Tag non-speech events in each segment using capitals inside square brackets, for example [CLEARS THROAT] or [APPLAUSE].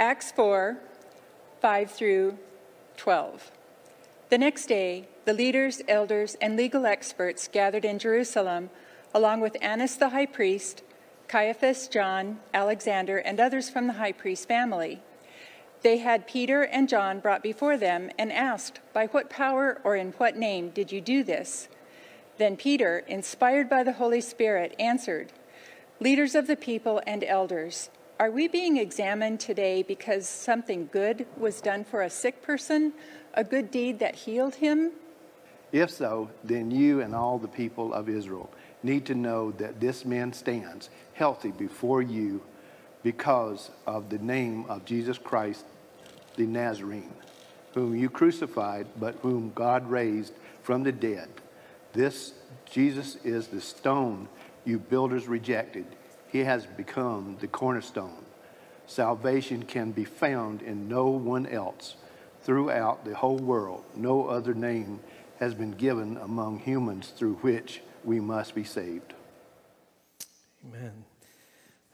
Acts 4 5 through 12. The next day, the leaders, elders, and legal experts gathered in Jerusalem, along with Annas the high priest, Caiaphas, John, Alexander, and others from the high priest family. They had Peter and John brought before them and asked, By what power or in what name did you do this? Then Peter, inspired by the Holy Spirit, answered, Leaders of the people and elders, are we being examined today because something good was done for a sick person a good deed that healed him? If so, then you and all the people of Israel need to know that this man stands healthy before you because of the name of Jesus Christ the Nazarene, whom you crucified, but whom God raised from the dead. This Jesus is the stone you builders rejected. He has become the cornerstone. Salvation can be found in no one else throughout the whole world, no other name has been given among humans through which we must be saved. Amen.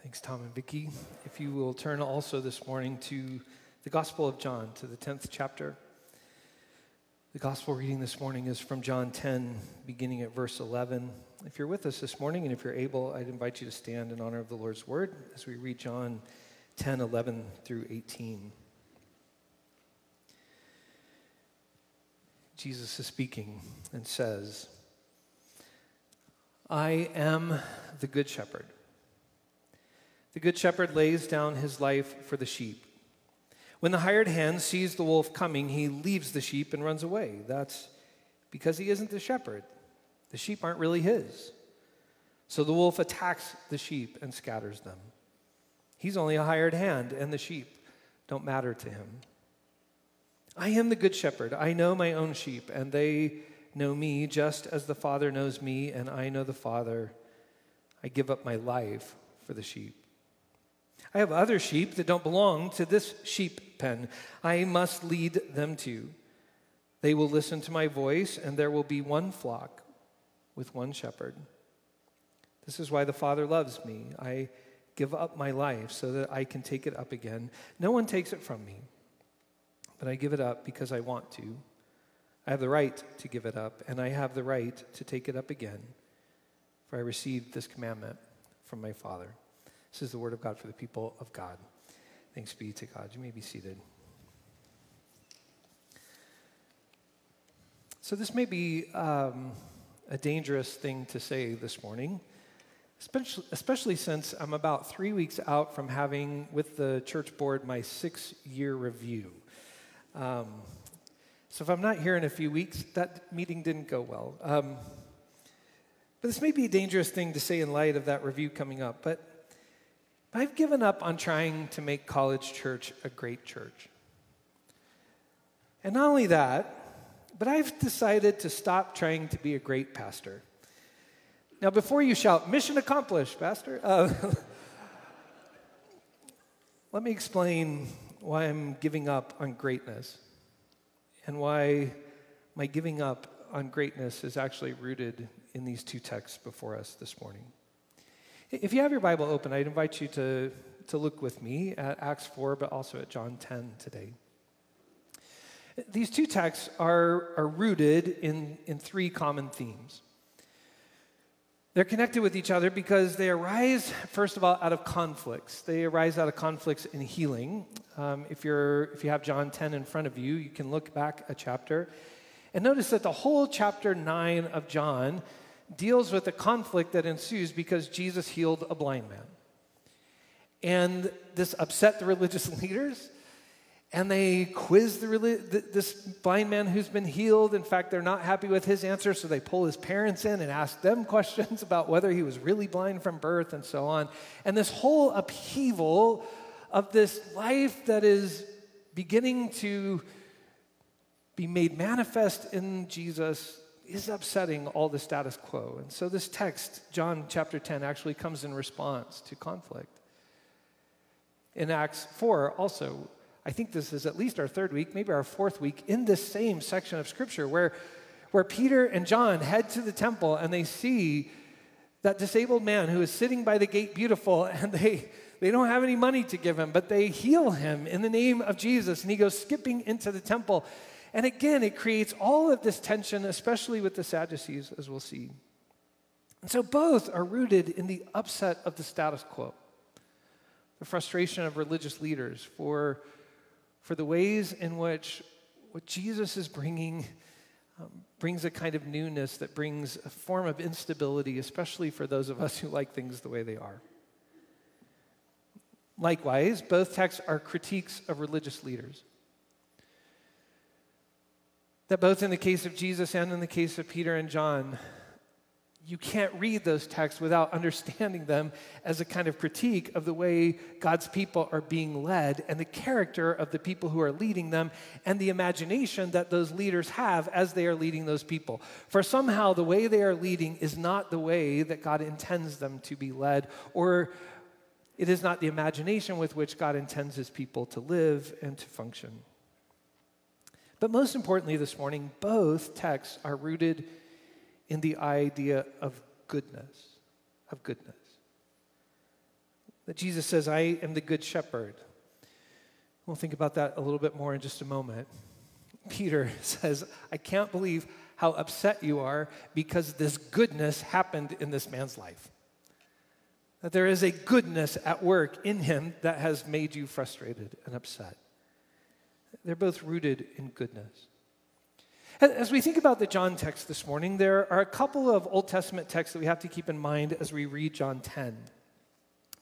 Thanks, Tom and Vicki. If you will turn also this morning to the Gospel of John, to the 10th chapter. The Gospel reading this morning is from John 10, beginning at verse 11. If you're with us this morning and if you're able, I'd invite you to stand in honor of the Lord's word as we read John 10, 11 through 18. Jesus is speaking and says, I am the Good Shepherd. The Good Shepherd lays down his life for the sheep. When the hired hand sees the wolf coming, he leaves the sheep and runs away. That's because he isn't the shepherd. The sheep aren't really his. So the wolf attacks the sheep and scatters them. He's only a hired hand, and the sheep don't matter to him. I am the good shepherd. I know my own sheep, and they know me just as the Father knows me, and I know the Father. I give up my life for the sheep. I have other sheep that don't belong to this sheep pen. I must lead them too. They will listen to my voice, and there will be one flock with one shepherd. This is why the Father loves me. I give up my life so that I can take it up again. No one takes it from me but I give it up because I want to. I have the right to give it up, and I have the right to take it up again, for I received this commandment from my Father. This is the word of God for the people of God. Thanks be to God. You may be seated. So, this may be um, a dangerous thing to say this morning, especially, especially since I'm about three weeks out from having, with the church board, my six year review. Um, so if I'm not here in a few weeks, that meeting didn't go well. Um, but this may be a dangerous thing to say in light of that review coming up, but I've given up on trying to make College Church a great church. And not only that, but I've decided to stop trying to be a great pastor. Now, before you shout, mission accomplished, Pastor, uh, [LAUGHS] let me explain why I'm giving up on greatness and why my giving up on greatness is actually rooted in these two texts before us this morning. If you have your Bible open, I'd invite you to, to look with me at Acts 4, but also at John 10 today. These two texts are, are rooted in, in three common themes. They're connected with each other because they arise, first of all, out of conflicts. They arise out of conflicts in healing. Um, if, you're, if you have John 10 in front of you, you can look back a chapter and notice that the whole chapter 9 of John deals with the conflict that ensues because Jesus healed a blind man. And this upset the religious [LAUGHS] leaders and they quiz the, this blind man who's been healed. In fact, they're not happy with his answer, so they pull his parents in and ask them [LAUGHS] questions about whether he was really blind from birth and so on. And this whole upheaval of this life that is beginning to be made manifest in Jesus is upsetting all the status quo. And so this text, John chapter 10, actually comes in response to conflict. In Acts 4, also, I think this is at least our third week, maybe our fourth week, in this same section of Scripture where, where Peter and John head to the temple and they see that disabled man who is sitting by the gate beautiful, [LAUGHS] and they, they don't have any money to give him, but they heal him in the name of Jesus. And he goes skipping into the temple. And again, it creates all of this tension, especially with the Sadducees, as we'll see. And so both are rooted in the upset of the status quo, the frustration of religious leaders for, for the ways in which what Jesus is bringing um, brings a kind of newness that brings a form of instability, especially for those of us who like things the way they are. Likewise, both texts are critiques of religious leaders. That both in the case of Jesus and in the case of Peter and John, you can't read those texts without [LAUGHS] understanding them as a kind of critique of the way God's people are being led and the character of the people who are leading them and the imagination that those leaders have as they are leading those people. For somehow the way they are leading is not the way that God intends them to be led, or it is not the imagination with which God intends his people to live and to function. But most importantly, this morning, both texts are rooted in the idea of goodness, of goodness. That Jesus says, I am the good shepherd. We'll think about that a little bit more in just a moment. Peter [LAUGHS] says, I can't believe how upset you are because this goodness happened in this man's life. That there is a goodness at work in him that has made you frustrated and upset. They're both rooted in goodness. As we think about the John text this morning, there are a couple of Old Testament texts that we have to keep in mind as we read John 10.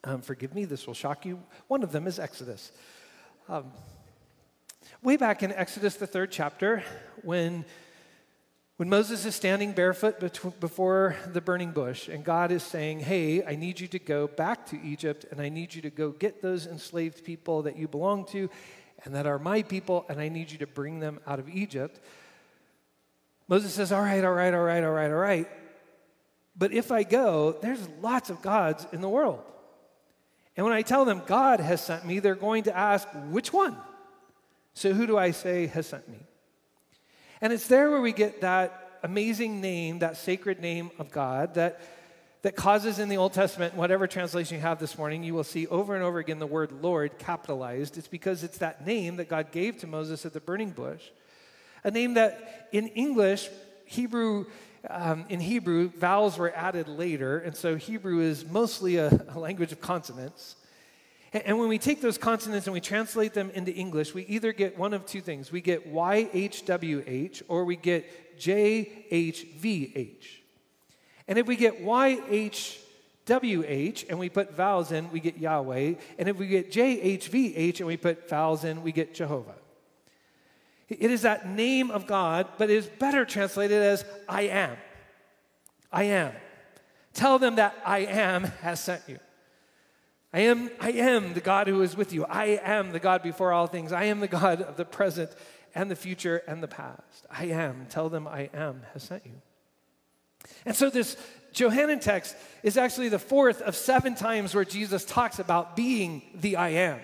Um, forgive me, this will shock you. One of them is Exodus. Um, way back in Exodus, the third chapter, when, when Moses is standing barefoot before the burning bush, and God is saying, Hey, I need you to go back to Egypt, and I need you to go get those enslaved people that you belong to and that are my people, and I need you to bring them out of Egypt. Moses says, All right, all right, all right, all right, all right. But if I go, there's lots of gods in the world. And when I tell them God has sent me, they're going to ask, Which one? So who do I say has sent me? And it's there where we get that amazing name, that sacred name of God that, that causes in the Old Testament, whatever translation you have this morning, you will see over and over again the word Lord capitalized. It's because it's that name that God gave to Moses at the burning bush a name that in English, Hebrew, um, in Hebrew, vowels were added later, and so Hebrew is mostly a, a language of consonants. And, and when we take those consonants and we translate them into English, we either get one of two things. We get YHWH or we get JHVH. And if we get YHWH and we put vowels in, we get Yahweh. And if we get JHVH and we put vowels in, we get Jehovah. It is that name of God, but it is better translated as I am. I am. Tell them that I am has sent you. I am, I am the God who is with you. I am the God before all things. I am the God of the present and the future and the past. I am. Tell them I am has sent you. And so this Johannine text is actually the fourth of seven times where Jesus talks about being the I am.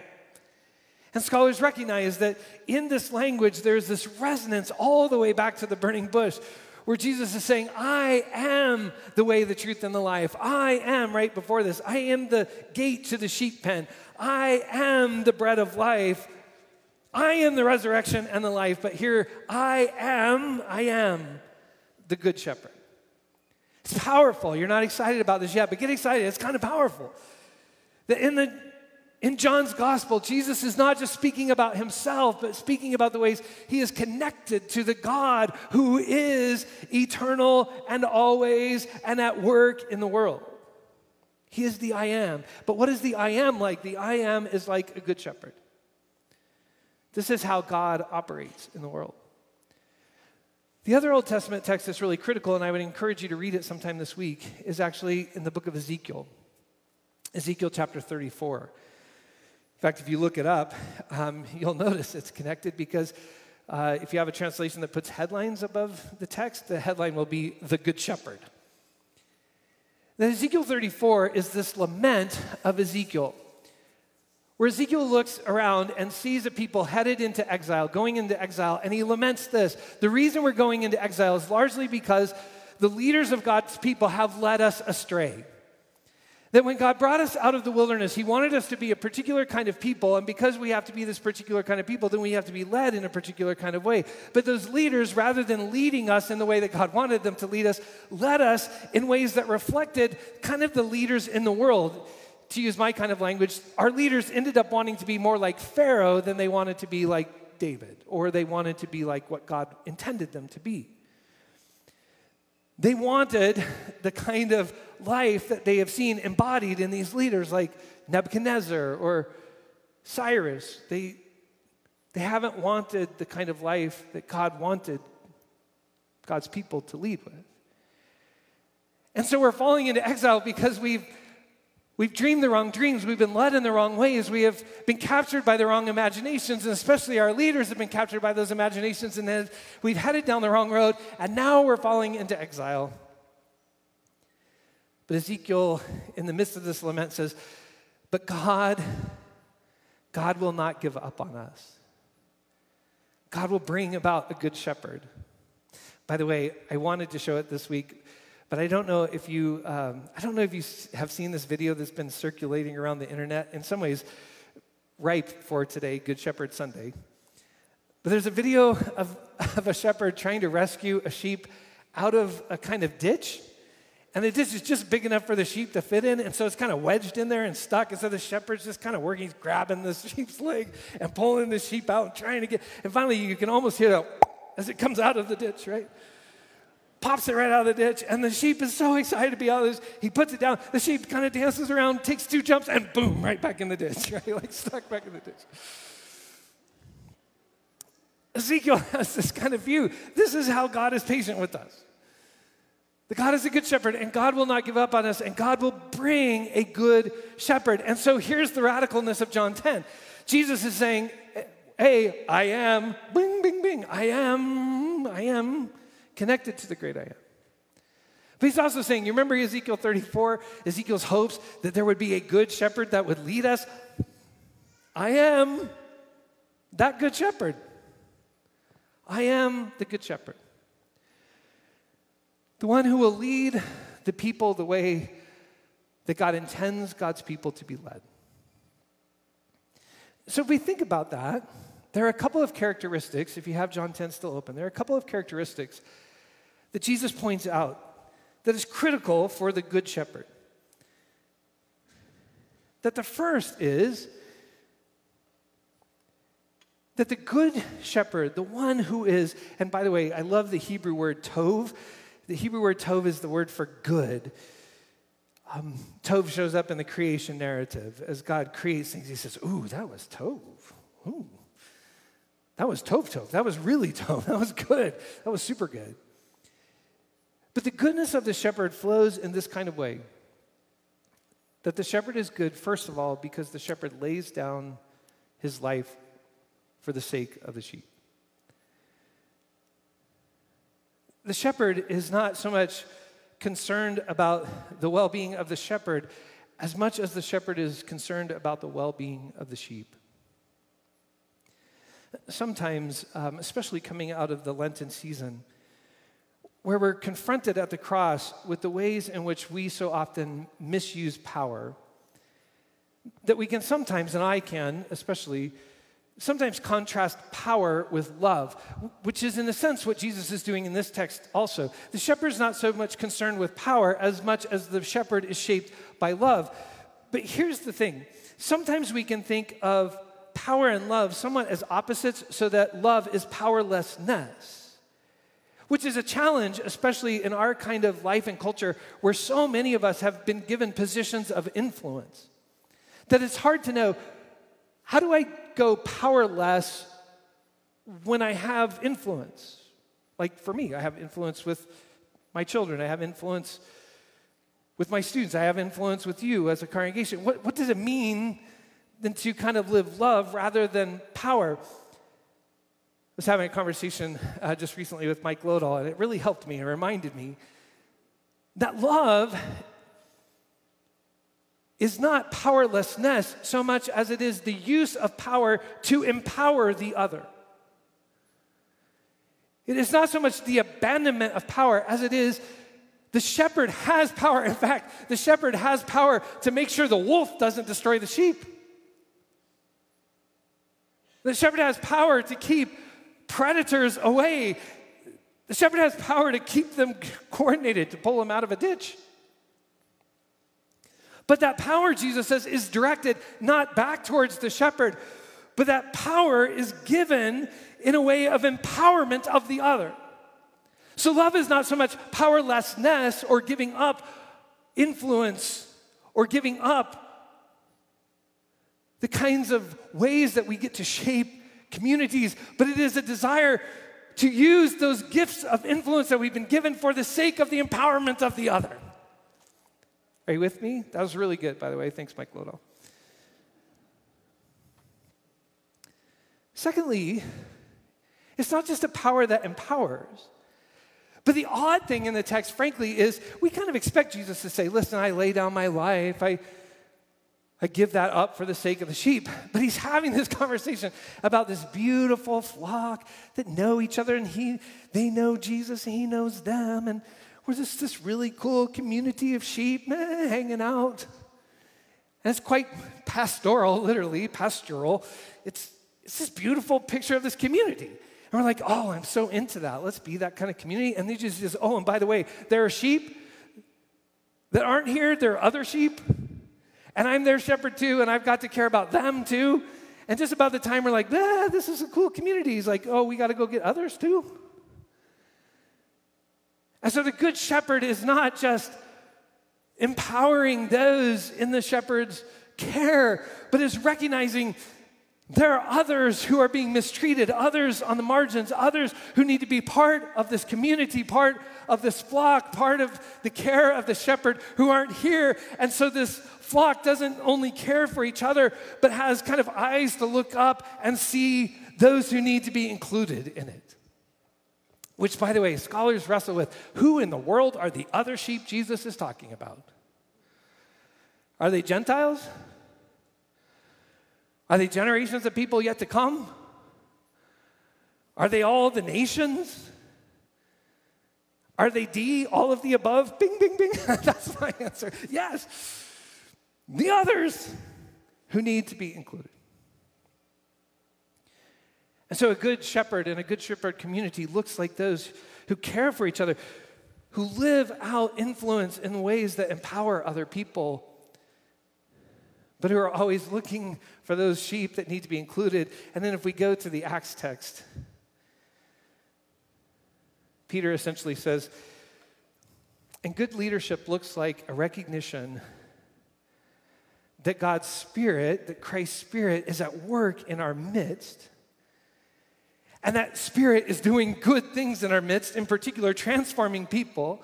And scholars recognize that in this language, there's this resonance all the way back to the burning bush, where Jesus is saying, I am the way, the truth, and the life. I am, right before this, I am the gate to the sheep pen. I am the bread of life. I am the resurrection and the life. But here, I am, I am the good shepherd. It's powerful. You're not excited about this yet, but get excited. It's kind of powerful. That in the in John's gospel, Jesus is not just speaking about himself, but speaking about the ways he is connected to the God who is eternal and always and at work in the world. He is the I am. But what is the I am like? The I am is like a good shepherd. This is how God operates in the world. The other Old Testament text that's really critical, and I would encourage you to read it sometime this week, is actually in the book of Ezekiel, Ezekiel chapter 34. In fact, if you look it up, um, you'll [LAUGHS] notice it's connected because uh, if you have a translation that puts headlines above the text, the headline will be The Good Shepherd. Then Ezekiel 34 is this lament of Ezekiel, where Ezekiel looks around and sees a people headed into exile, going into exile, and he laments this. The reason we're going into exile is largely because the leaders of God's people have led us astray. That when God brought us out of the wilderness, He wanted us to be a particular kind of people. And because we have to be this particular kind of people, then we have to be led in a particular kind of way. But those leaders, rather than leading us in the way that God wanted them to lead us, led us in ways that reflected kind of the leaders in the world. To use my kind of language, our leaders ended up wanting to be more like Pharaoh than they wanted to be like David, or they wanted to be like what God intended them to be. They wanted the kind of life that they have seen embodied in these leaders like Nebuchadnezzar or Cyrus. They, they haven't wanted the kind of life that God wanted God's people to lead with. And so we're falling into exile because we've We've dreamed the wrong dreams. We've been led in the wrong ways. We have been captured by the wrong imaginations, and especially our leaders have been captured by those imaginations, and then we've headed down the wrong road, and now we're falling into exile. But Ezekiel, in the midst of this lament, says, But God, God will not give up on us. God will bring about a good shepherd. By the way, I wanted to show it this week but I don't know if you, um, I don't know if you have seen this video that's been circulating around the internet. In some ways, ripe for today, Good Shepherd Sunday. But there's a video of, [LAUGHS] of a shepherd trying to rescue a sheep out of a kind of ditch. And the ditch is just big enough for the sheep to fit in, and so it's kind of wedged in there and stuck. And so the shepherd's just kind of working, he's grabbing the [LAUGHS] sheep's leg and pulling the sheep out and trying to get. And finally, you can almost hear it as it comes out of the ditch, right? Pops it right out of the ditch, and the sheep is so excited to be out of this. He puts it down. The sheep kind of dances around, takes two jumps, and boom, right back in the ditch, [LAUGHS] right? Like stuck back in the ditch. Ezekiel [LAUGHS] has this kind of view. This is how God is patient with us. The God is a good shepherd, and God will not give up on us, and God will bring a good shepherd. And so here's the radicalness of John 10. Jesus is saying, Hey, I am, bing, bing, bing, I am, I am connected to the great I am. But he's also saying, you remember Ezekiel 34, Ezekiel's hopes that there would be a good shepherd that would lead us? I am that good shepherd. I am the good shepherd. The one who will lead the people the way that God intends God's people to be led. So if we think about that, there are a couple of characteristics, if you have John 10 still open, there are a couple of characteristics that Jesus points out that is critical for the Good Shepherd. That the first is that the Good Shepherd, the one who is, and by the way, I love the Hebrew word tov. The Hebrew word tov is the word for good. Um, tov shows up in the creation narrative as God creates things. He says, Ooh, that was tov. Ooh, that was tov tov. That was really tov. [LAUGHS] That was good. That was super good. But the goodness of the shepherd flows in this kind of way that the shepherd is good, first of all, because the shepherd lays down his life for the sake of the sheep. The shepherd is not so much concerned about the well being of the shepherd as much as the shepherd is concerned about the well being of the sheep. Sometimes, um, especially coming out of the Lenten season, where we're confronted at the cross with the ways in which we so often misuse power, that we can sometimes, and I can especially, sometimes contrast power with love, which is in a sense what Jesus is doing in this text also. The shepherd is not so much concerned with power as much as the shepherd is shaped by love. But here's the thing sometimes we can think of power and love somewhat as opposites, so that love is powerlessness which is a challenge, especially in our kind of life and culture where so many of us have been given positions of influence. That it's hard to know how do I go powerless when I have influence? Like for me, I have influence with my children, I have influence with my students, I have influence with you as a congregation. What, what does it mean then to kind of live love rather than power? Was having a conversation uh, just recently with Mike Lodahl, and it really helped me and reminded me that love is not powerlessness so much as it is the use of power to empower the other. It is not so much the abandonment of power as it is The shepherd has power. [LAUGHS] In fact, the shepherd has power to make sure the wolf doesn't destroy the sheep. The shepherd has power to keep predators away. The shepherd has power to keep them [LAUGHS] coordinated, to pull them out of a ditch. But that power, Jesus says, is directed not back towards the shepherd, but that power is given in a way of empowerment of the other. So love is not so much powerlessness or giving up influence or giving up the kinds of ways that we get to shape communities, but it is a desire to use those gifts of influence that we've been given for the sake of the empowerment of the other. Are you with me? That was really good, by the way. Thanks, Mike Lodahl. Secondly, it's not just a power that empowers. But the odd thing in the text, frankly, is we kind of expect Jesus to say, Listen, I lay down my life. I, I give that up for the sake of the sheep. But he's having this conversation about this beautiful flock that know each other and he, they know Jesus and he knows them. And we're just this really cool community of sheep eh, hanging out. And it's quite pastoral, literally, pastoral. It's, it's this beautiful picture of this community. And we're like, oh, I'm so into that. Let's be that kind of community. And they just, just oh, and by the way, there are sheep that aren't here, there are other sheep and I'm their shepherd too, and I've got to care about them too. And just about the time we're like, ah, this is a cool community, he's like, oh, we got to go get others too. And so the good shepherd is not just empowering those in the shepherd's care, but is recognizing there are others who are being mistreated, others on the margins, others who need to be part of this community, part of this flock, part of the care of the shepherd who aren't here. And so this flock doesn't only care for each other, but has kind of eyes to look up and see those who need to be included in it. Which, by the way, scholars wrestle with who in the world are the other sheep Jesus is talking about? Are they Gentiles? Are they generations of people yet to come? Are they all the nations? Are they D, all of the above? Bing, bing, bing. [LAUGHS] That's my answer. Yes. The others who need to be included. And so, a good shepherd and a good shepherd community looks like those who care for each other, who live out influence in ways that empower other people but who are always looking for those sheep that need to be included. And then if we go to the Acts text, Peter essentially says, and good leadership looks like a recognition that God's Spirit, that Christ's Spirit is at work in our midst. And that Spirit is doing good things in our midst, in particular, transforming people,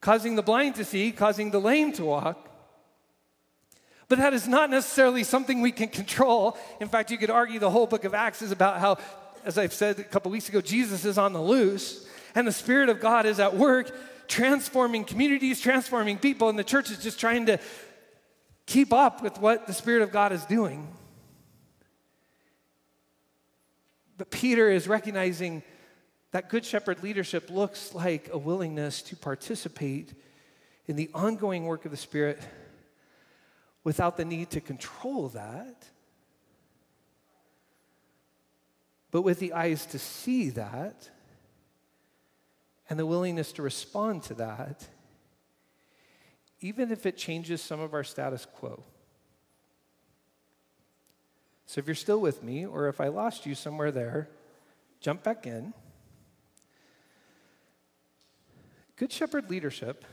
causing the blind to see, causing the lame to walk, but that is not necessarily something we can control. In fact, you could argue the whole book of Acts is about how, as I've said a couple weeks ago, Jesus is on the loose and the Spirit of God is at work transforming communities, transforming people, and the church is just trying to keep up with what the Spirit of God is doing. But Peter is recognizing that Good Shepherd leadership looks like a willingness to participate in the ongoing work of the Spirit without the need to control that, but with the eyes to see that and the willingness to respond to that, even if it changes some of our status quo. So if you're still with me, or if I lost you somewhere there, jump back in. Good shepherd leadership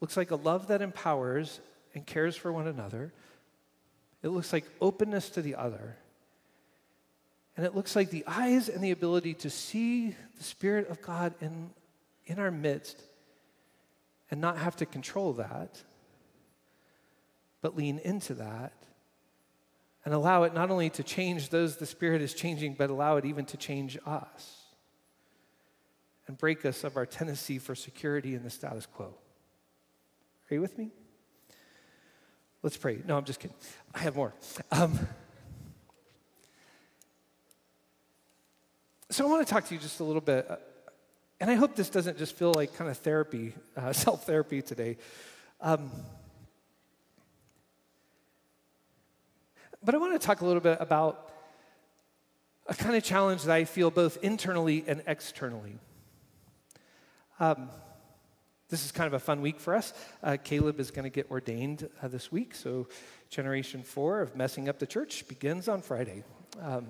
looks like a love that empowers and cares for one another. It looks like openness to the other. And it looks like the eyes and the ability to see the Spirit of God in, in our midst and not have to control that, but lean into that and allow it not only to change those the Spirit is changing, but allow it even to change us and break us of our tendency for security in the status quo. Are you with me? Let's pray. No, I'm just kidding. I have more. Um, so I want to talk to you just a little bit and I hope this doesn't just feel like kind of therapy, uh, [LAUGHS] self therapy today. Um, but I want to talk a little bit about a kind of challenge that I feel both internally and externally. Um, this is kind of a fun week for us. Uh, Caleb is going to get ordained uh, this week, so generation four of messing up the church begins on Friday. Um,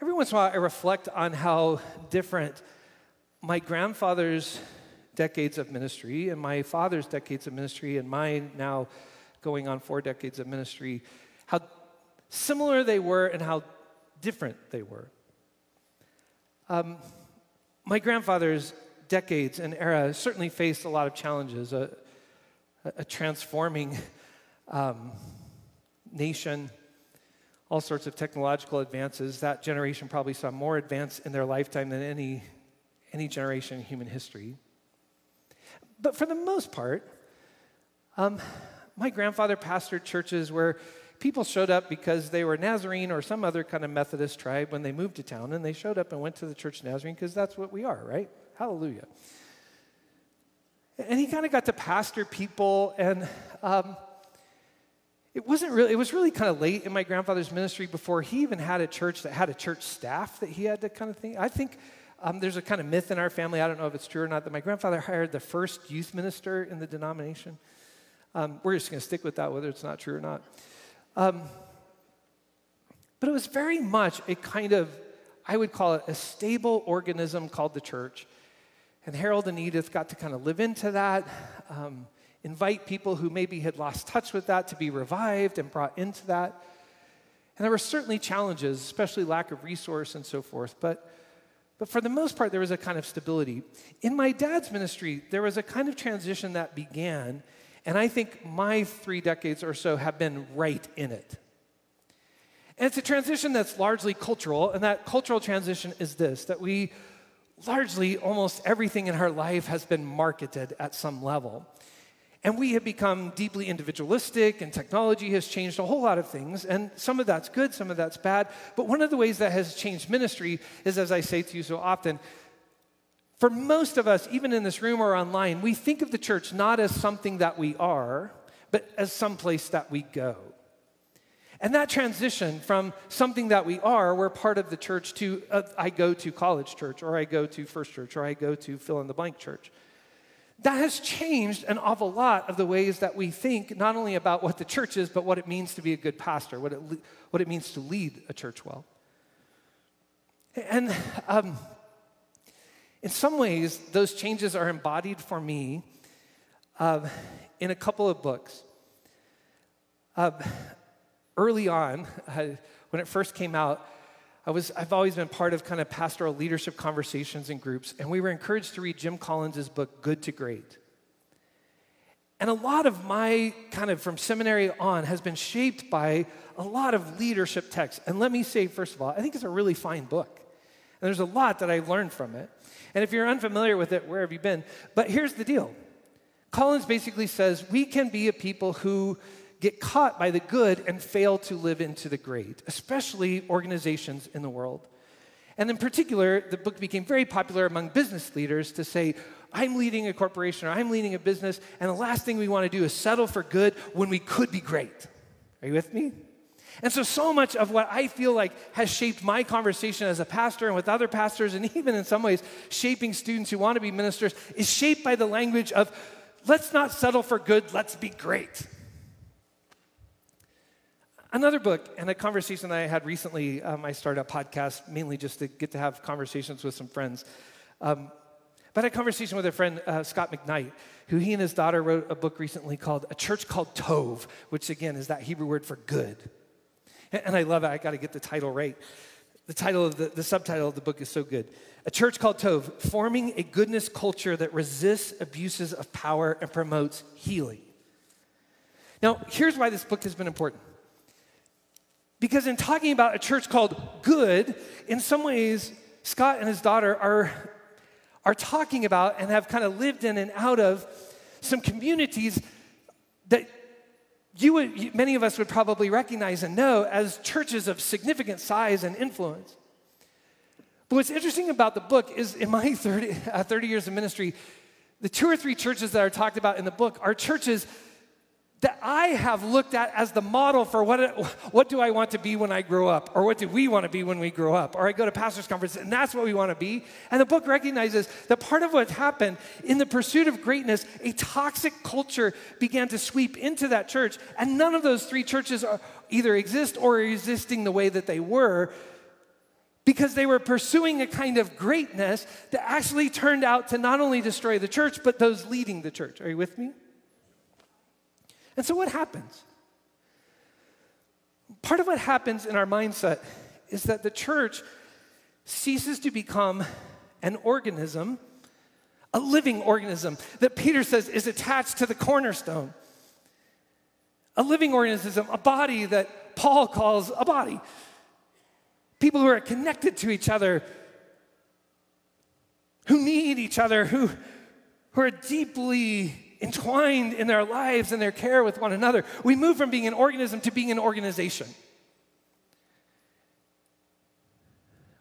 every once in a while, I reflect on how different my grandfather's decades of ministry and my father's decades of ministry and my now going on four decades of ministry, how similar they were and how different they were. Um, my grandfather's decades and era certainly faced a lot of challenges, a, a transforming um, nation, all sorts of technological advances. That generation probably saw more advance in their lifetime than any, any generation in human history. But for the most part, um, my grandfather pastored churches where people showed up because they were Nazarene or some other kind of Methodist tribe when they moved to town, and they showed up and went to the church Nazarene because that's what we are, right? Hallelujah. And he kind of got to pastor people, and um, it wasn't really, it was really kind of late in my grandfather's ministry before he even had a church that had a church staff that he had to kind of think. I think um, there's a kind of myth in our family, I don't know if it's true or not, that my grandfather hired the first youth minister in the denomination. Um, we're just going to stick with that, whether it's not true or not. Um, but it was very much a kind of, I would call it a stable organism called the church. And Harold and Edith got to kind of live into that, um, invite people who maybe had lost touch with that to be revived and brought into that. And there were certainly challenges, especially lack of resource and so forth. But, but for the most part, there was a kind of stability. In my dad's ministry, there was a kind of transition that began and I think my three decades or so have been right in it. And it's a transition that's largely cultural, and that cultural transition is this that we largely, almost everything in our life has been marketed at some level. And we have become deeply individualistic, and technology has changed a whole lot of things. And some of that's good, some of that's bad. But one of the ways that has changed ministry is, as I say to you so often, for most of us, even in this room or online, we think of the church not as something that we are, but as some place that we go. And that transition from something that we are, we're part of the church, to uh, I go to college church, or I go to first church, or I go to fill in the blank church. That has changed an awful lot of the ways that we think, not only about what the church is, but what it means to be a good pastor, what it, what it means to lead a church well. And um, in some ways, those changes are embodied for me uh, in a couple of books. Uh, early on, [LAUGHS] uh, when it first came out, I was, I've always been part of kind of pastoral leadership conversations and groups, and we were encouraged to read Jim Collins' book, Good to Great. And a lot of my kind of from seminary on has been shaped by a lot of leadership texts. And let me say, first of all, I think it's a really fine book. And there's a lot that I've learned from it. And if you're unfamiliar with it, where have you been? But here's the deal Collins basically says we can be a people who get caught by the good and fail to live into the great, especially organizations in the world. And in particular, the book became very popular among business leaders to say, I'm leading a corporation or I'm leading a business, and the last thing we want to do is settle for good when we could be great. Are you with me? And so, so much of what I feel like has shaped my conversation as a pastor and with other pastors, and [LAUGHS] even in some ways shaping students who want to be ministers, is shaped by the language of let's not settle for good, let's be great. Another book and a conversation that I had recently, um, I started a podcast mainly just to get to have conversations with some friends. Um, but I had a conversation with a friend, uh, Scot McKnight, who he and his daughter wrote a book recently called A Church Called Tov, which again is that Hebrew word for good. And I love it. I got to get the title right. The title of the, the subtitle of the book is so good. A church called Tov, forming a goodness culture that resists abuses of power and promotes healing. Now, here's why this book has been important. Because in talking about a church called good, in some ways, Scot and his daughter are, are talking about and have kind of lived in and out of some communities that you would, many of us would probably recognize and know as churches of significant size and influence. But what's interesting about the book is in my [LAUGHS] 30, uh, 30 years of ministry, the two or three churches that are talked about in the book are churches that I have looked at as the model for what, what do I want to be when I grow up, or what do we want to be when we grow up, or I go to pastor's conference and that's what we want to be. And the book recognizes that part of what happened in the pursuit of greatness, a toxic culture began to sweep into that church, and none of those three churches are, either exist or are existing the way that they were because they were pursuing a kind of greatness that actually turned out to not only destroy the church, but those leading the church. Are you with me? And so, what happens? Part of what happens in our mindset is that the church ceases to become an organism, a living organism that Peter says is attached to the cornerstone. A living organism, a body that Paul calls a body. People who are connected to each other, who need each other, who, who are deeply entwined in their lives and their care with one another. We move from being an organism to being an organization.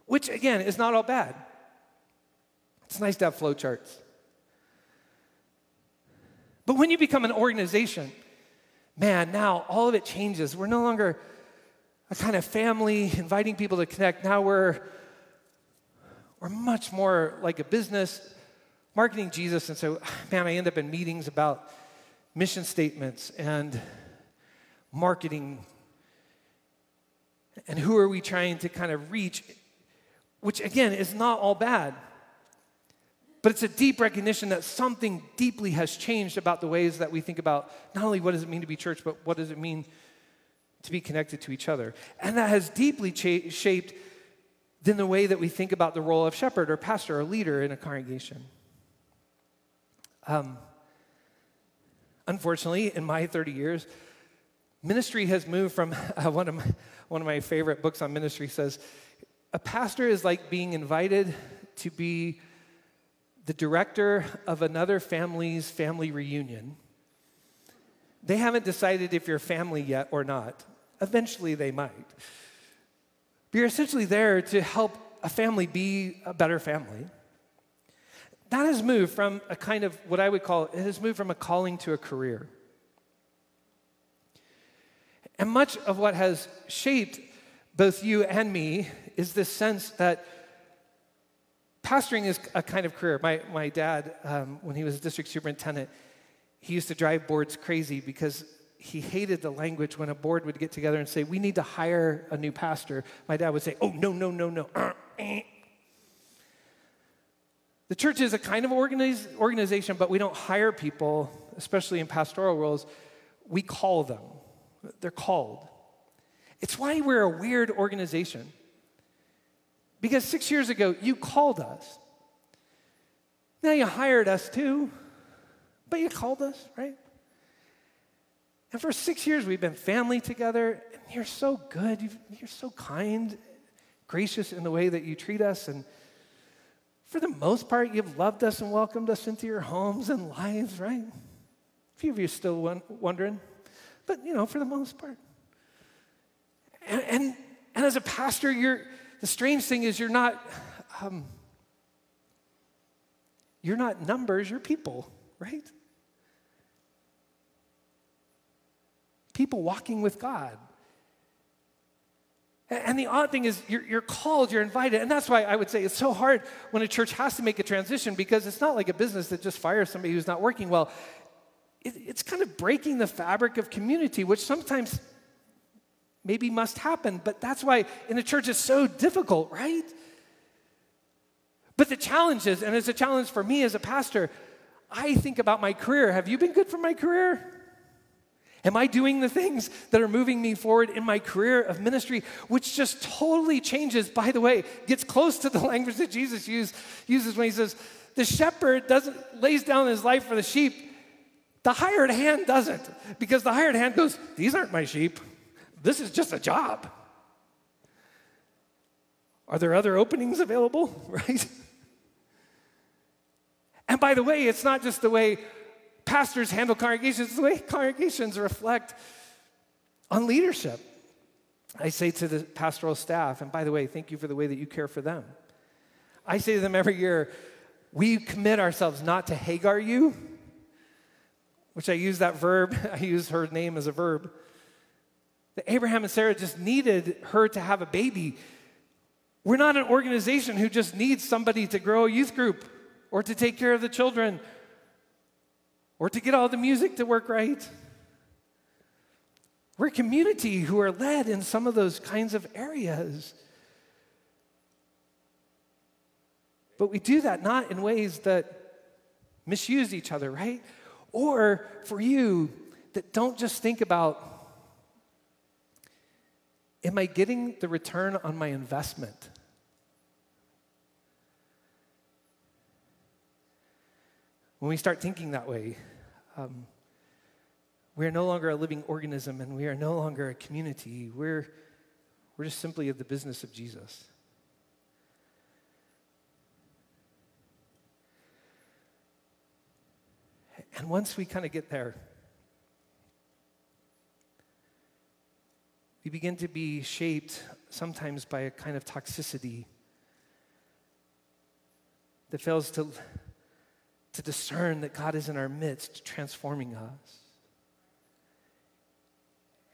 Which, again, is not all bad. It's nice to have flowcharts. But when you become an organization, man, now all of it changes. We're no longer a kind of family inviting people to connect. Now we're, we're much more like a business marketing Jesus. And so, man, I end up in meetings about mission statements and marketing. And who are we trying to kind of reach? Which, again, is not all bad. But it's a deep recognition that something deeply has changed about the ways that we think about not only what does it mean to be church, but what does it mean to be connected to each other. And that has deeply cha- shaped then the way that we think about the role of shepherd or pastor or leader in a congregation. Um, unfortunately, in my 30 years, ministry has moved from [LAUGHS] uh, one, of my, one of my favorite books on ministry says, a pastor is like being invited to be the director of another family's family reunion. They haven't decided if you're family yet or not. Eventually, they might. But you're essentially there to help a family be a better family that has moved from a kind of what I would call it has moved from a calling to a career. And much of what has shaped both you and me is this sense that pastoring is a kind of career. My, my dad, um, when he was a district superintendent, he used to drive boards crazy because he hated the language when a board would get together and say, We need to hire a new pastor. My dad would say, Oh, no, no, no, no. [CLEARS THROAT] The church is a kind of organize, organization, but we don't hire people, especially in pastoral roles. We call them. They're called. It's why we're a weird organization. Because six years ago, you called us. Now you hired us too, but you called us, right? And for six years, we've been family together, and you're so good. you are so kind, gracious in the way that you treat us, and for the most part, you've loved us and welcomed us into your homes and lives, right? A few of you still wondering, but you know, for the most part. And, and, and as a pastor, you're, the strange thing is you're not, um, you're not numbers, you're people, right? People walking with God. And the odd thing is, you're, you're, called, you're invited. And that's why I would say it's so hard when a church has to make a transition because it's not like a business that just fires somebody who's not working well. It, it's kind of breaking the fabric of community, which sometimes maybe must happen. But that's why in a church it's so difficult, right? But the challenge is, and it's a challenge for me as a pastor, I think about my career. Have you been good for my career? Am I doing the things that are moving me forward in my career of ministry, which just totally changes, by the way, gets close to the [LAUGHS] language that Jesus use, uses when he says, the shepherd doesn't lays down his life for the sheep. The hired hand doesn't, because the hired hand goes, These aren't my sheep. This is just a job. Are there other openings available? [LAUGHS] Right? And by the way, it's not just the way pastors handle congregations, the way congregations reflect on leadership. I say to the pastoral staff, and by the way, thank you for the way that you care for them. I say to them every year, we commit ourselves not to Hagar you, which I use that verb, [LAUGHS] I use her name as a verb. That Abraham and Sarah just needed her to have a baby. We're not an organization who just needs somebody to grow a youth group or to take care of the children or to get all the music to work right. We're a community who are led in some of those kinds of areas. But we do that not in ways that misuse each other, right? Or for you that don't just think about, am I getting the return on my investment? When we start thinking that way, um, we are no longer a living organism and we are no longer a community. We're, we're just simply of the business of Jesus. And once we kind of get there, we begin to be shaped sometimes by a kind of toxicity that fails to, to discern that God is in our midst, transforming us.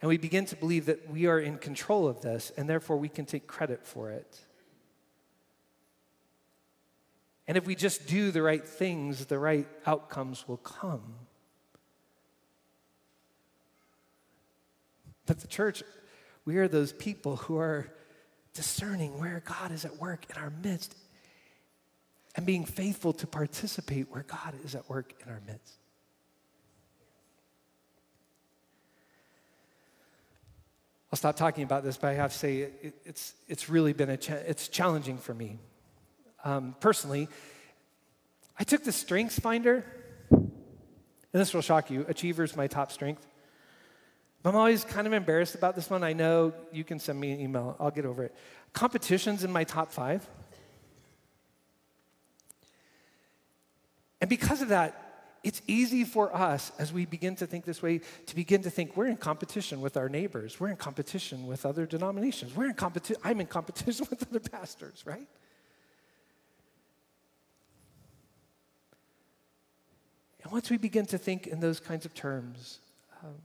And we begin to believe that we are in control of this, and therefore we can take credit for it. And if we just do the right things, the right outcomes will come. But the church, we are those people who are discerning where God is at work in our midst and being faithful to participate where God is at work in our midst. I'll stop talking about this, but I have to say it, it's, it's really been a cha- it's challenging for me. Um, personally, I took the Strengths Finder, and this will shock you. Achiever's my top strength. I'm always kind of embarrassed about this one. I know you can send me an email, I'll get over it. Competition's in my top five. And because of that, it's easy for us as we begin to think this way to begin to think we're in competition with our neighbors. We're in competition with other denominations. We're in competition. I'm in competition [LAUGHS] with other pastors, right? And once we begin to think in those kinds of terms, um,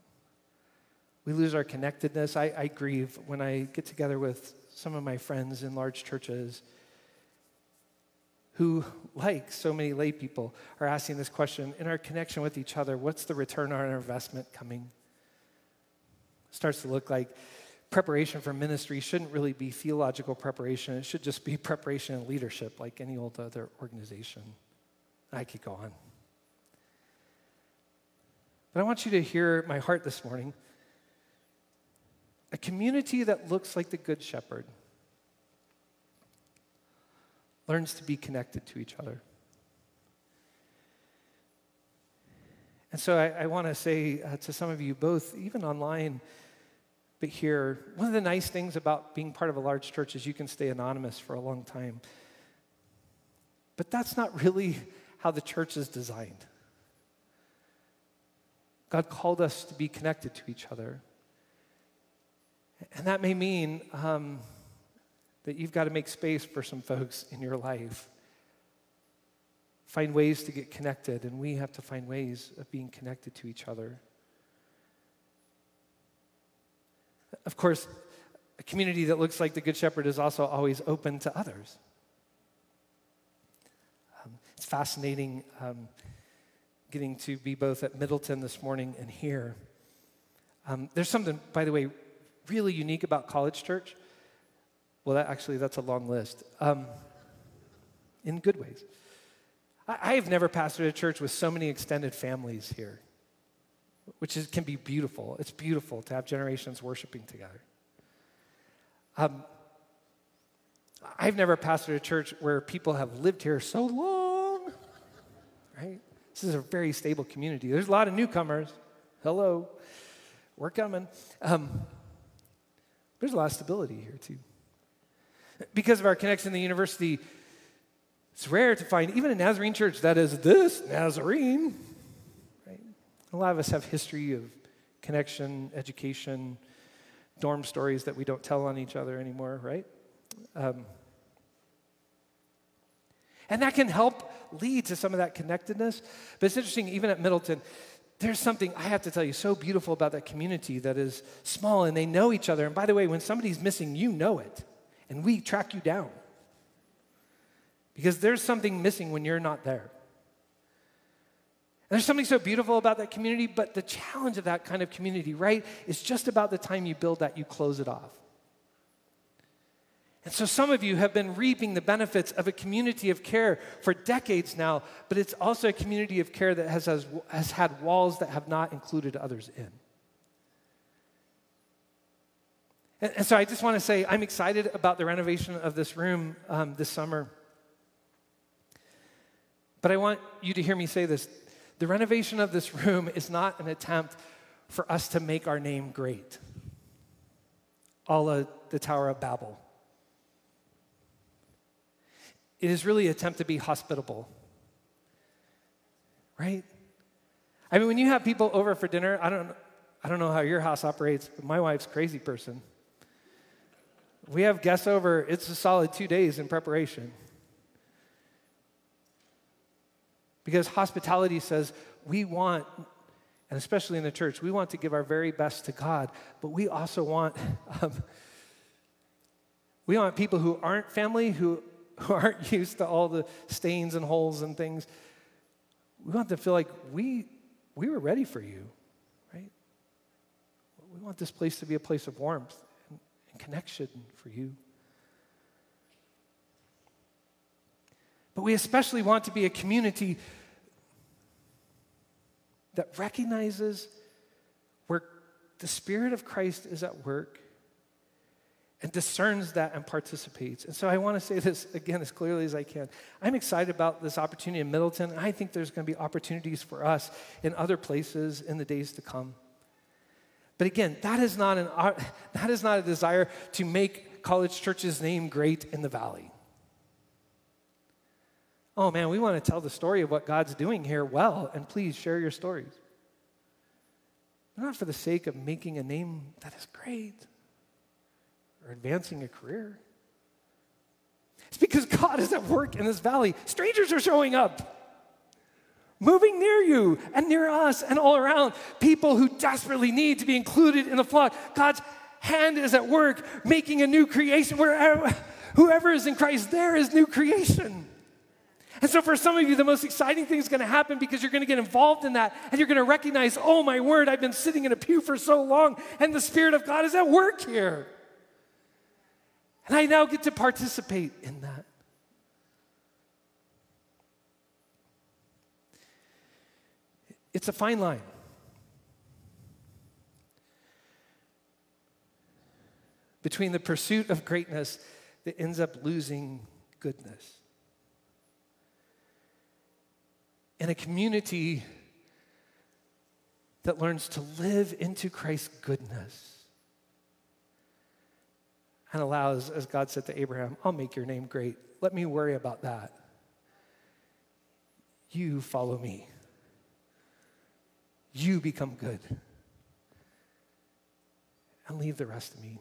we lose our connectedness. I, I grieve when I get together with some of my friends in large churches who, like so many lay people, are asking this question in our connection with each other what's the return on our investment coming? starts to look like preparation for ministry shouldn't really be theological preparation, it should just be preparation and leadership, like any old other organization. I could go on. But I want you to hear my heart this morning. A community that looks like the Good Shepherd learns to be connected to each other. And so I, I want to say uh, to some of you, both even online, but here, one of the nice things about being part of a large church is you can stay anonymous for a long time. But that's not really how the church is designed. God called us to be connected to each other. And that may mean um, that you've got to make space for some folks in your life. Find ways to get connected, and we have to find ways of being connected to each other. Of course, a community that looks like the Good Shepherd is also always open to others. Um, it's fascinating um, getting to be both at Middleton this morning and here. Um, there's something, by the way, really unique about College Church. Well, that, actually, that's a long list. Um, in good ways. I, I, have never pastored a church with so many extended families here, which is, can be beautiful. It's beautiful to have generations worshiping together. Um, I've never pastored a church where people have lived here so long, right? This is a very stable community. There's a lot of newcomers. Hello, we're coming. Um, there's a lot of stability here, too. Because of our connection to the university, it's rare to find even a Nazarene church that is this Nazarene. Right? A lot of us have history of connection, education, dorm stories that we don't tell on each other anymore, right? Um, And that can help lead to some of that connectedness. But it's interesting, even at Middleton, there's something I have to tell you so beautiful about that community that is small and they know each other. And by the way, when somebody's missing, you know it. And we track you down. Because there's something missing when you're not there. And there's something so beautiful about that community, but the challenge of that kind of community, right, is just about the time you build that, you close it off. And so some of you have been reaping the benefits of a community of care for decades now, but it's also a community of care that has, has, has had walls that have not included others in. And, and so I just want to say I'm excited about the renovation of this room um, this summer. But I want you to hear me say this the renovation of this room is not an attempt for us to make our name great, a la the Tower of Babel. It is really an attempt to be hospitable. Right? I mean, when you have people over for dinner, I don't, I don't know how your house operates, but my wife's crazy person. We have guests over, it's a solid two days in preparation. Because hospitality says we want, and especially in the church, we want to give our very best to God, but we also want, [LAUGHS] um, we want people who aren't family, who who aren't [LAUGHS] used to all the stains and holes and things, we want them to feel like we, we were ready for you, right? We want this place to be a place of warmth connection for you. But we especially want to be a community that recognizes where the Spirit of Christ is at work and discerns that and participates. And so I want to say this again as clearly as I can. I'm excited about this opportunity in Middleton. I think there's going to be opportunities for us in other places in the days to come. But again, that is not, an, that is not a desire to make College Church's name great in the valley. Oh man, we want to tell the story of what God's doing here well, and please share your stories. Not for the sake of making a name that is great or advancing a career. It's because God is at work in this valley. Strangers are showing up, moving near you and near us and all around. People who desperately need to be included in the flock. God's hand is at work making a new creation. Wherever, whoever is in Christ, there is new creation. And so, for some of you, the most exciting thing is going to happen because you're going to get involved in that and you're going to recognize, oh my word, I've been sitting in a pew for so long and the Spirit of God is at work here. And I now get to participate in that. It's a fine line. Between the pursuit of greatness that ends up losing goodness. And a community that learns to live into Christ's goodness and allows, as God said to Abraham, I'll make your name great. Let me worry about that. You follow me. You become good. And leave the rest to me.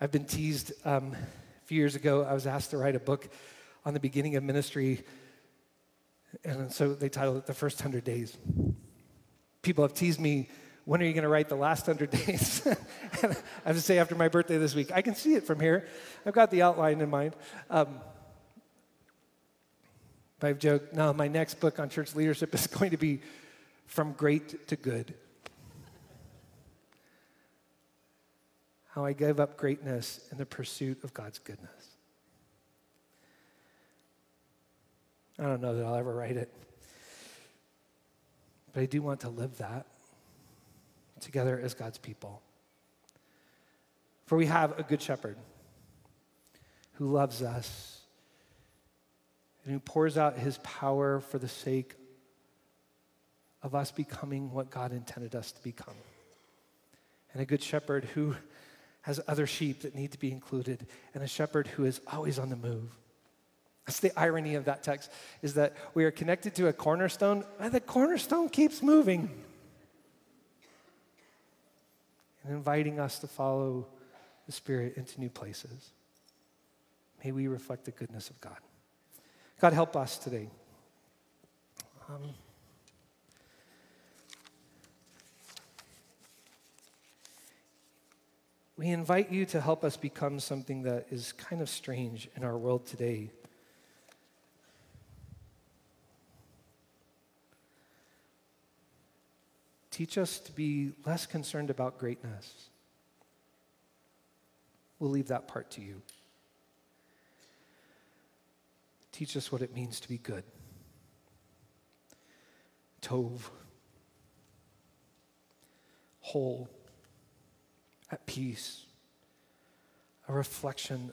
I've been teased um, a few years ago. I was asked to write a book on the beginning of ministry. And so they titled it The First Hundred Days. People have teased me when are you going to write the last 100 [LAUGHS] days? [LAUGHS] I have to say, after my birthday this week, I can see it from here. I've got the outline in mind. Um, I've joked, no, my next book on church leadership is [LAUGHS] going to be From Great to Good. How I gave up greatness in the pursuit of God's goodness. I don't know that I'll ever write it, but I do want to live that together as God's people. For we have a good shepherd who loves us and who pours out his power for the sake of us becoming what God intended us to become. And a good shepherd who has other sheep that need to be included, and a shepherd who is always on the move. That's the irony of that text, is that we are connected to a cornerstone, and the cornerstone keeps moving and inviting us to follow the Spirit into new places. May we reflect the goodness of God. God, help us today. Um, we invite you to help us become something that is kind of strange in our world today. Teach us to be less concerned about greatness. We'll leave that part to you. Teach us what it means to be good. Tov, whole, at peace, a reflection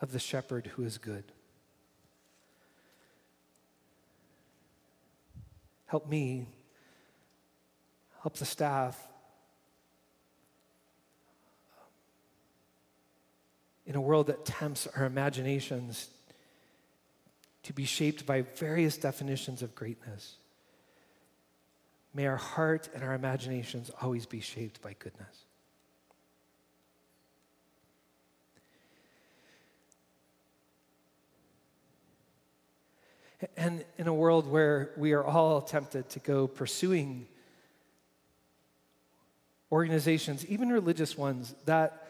of the shepherd who is good. Help me, help the staff. In a world that tempts our imaginations to be shaped by various definitions of greatness. May our heart and our imaginations always be shaped by goodness. And in a world where we are all tempted to go pursuing organizations, even religious ones, that,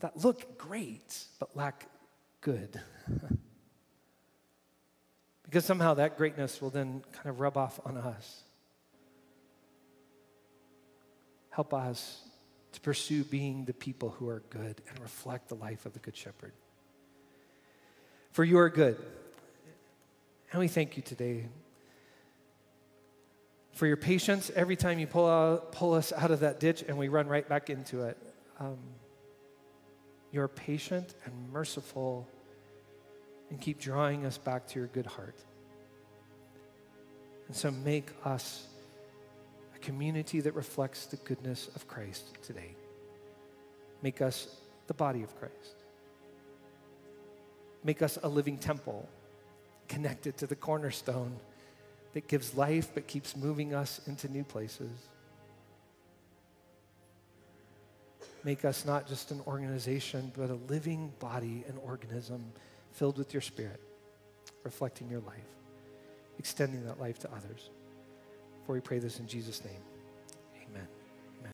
that look great but lack good. [LAUGHS] because somehow that greatness will then kind of rub off on us. Help us to pursue being the people who are good and reflect the life of the Good Shepherd. For you are good. And we thank you today for your patience every time you pull, out, pull us out of that ditch and we run right back into it. Um, you're patient and merciful and keep drawing us back to your good heart. And so make us a community that reflects the goodness of Christ today. Make us the body of Christ. Make us a living temple connected to the cornerstone that gives life but keeps moving us into new places. Make us not just an organization, but a living body, an organism filled with your spirit, reflecting your life, extending that life to others. For we pray this in Jesus' name.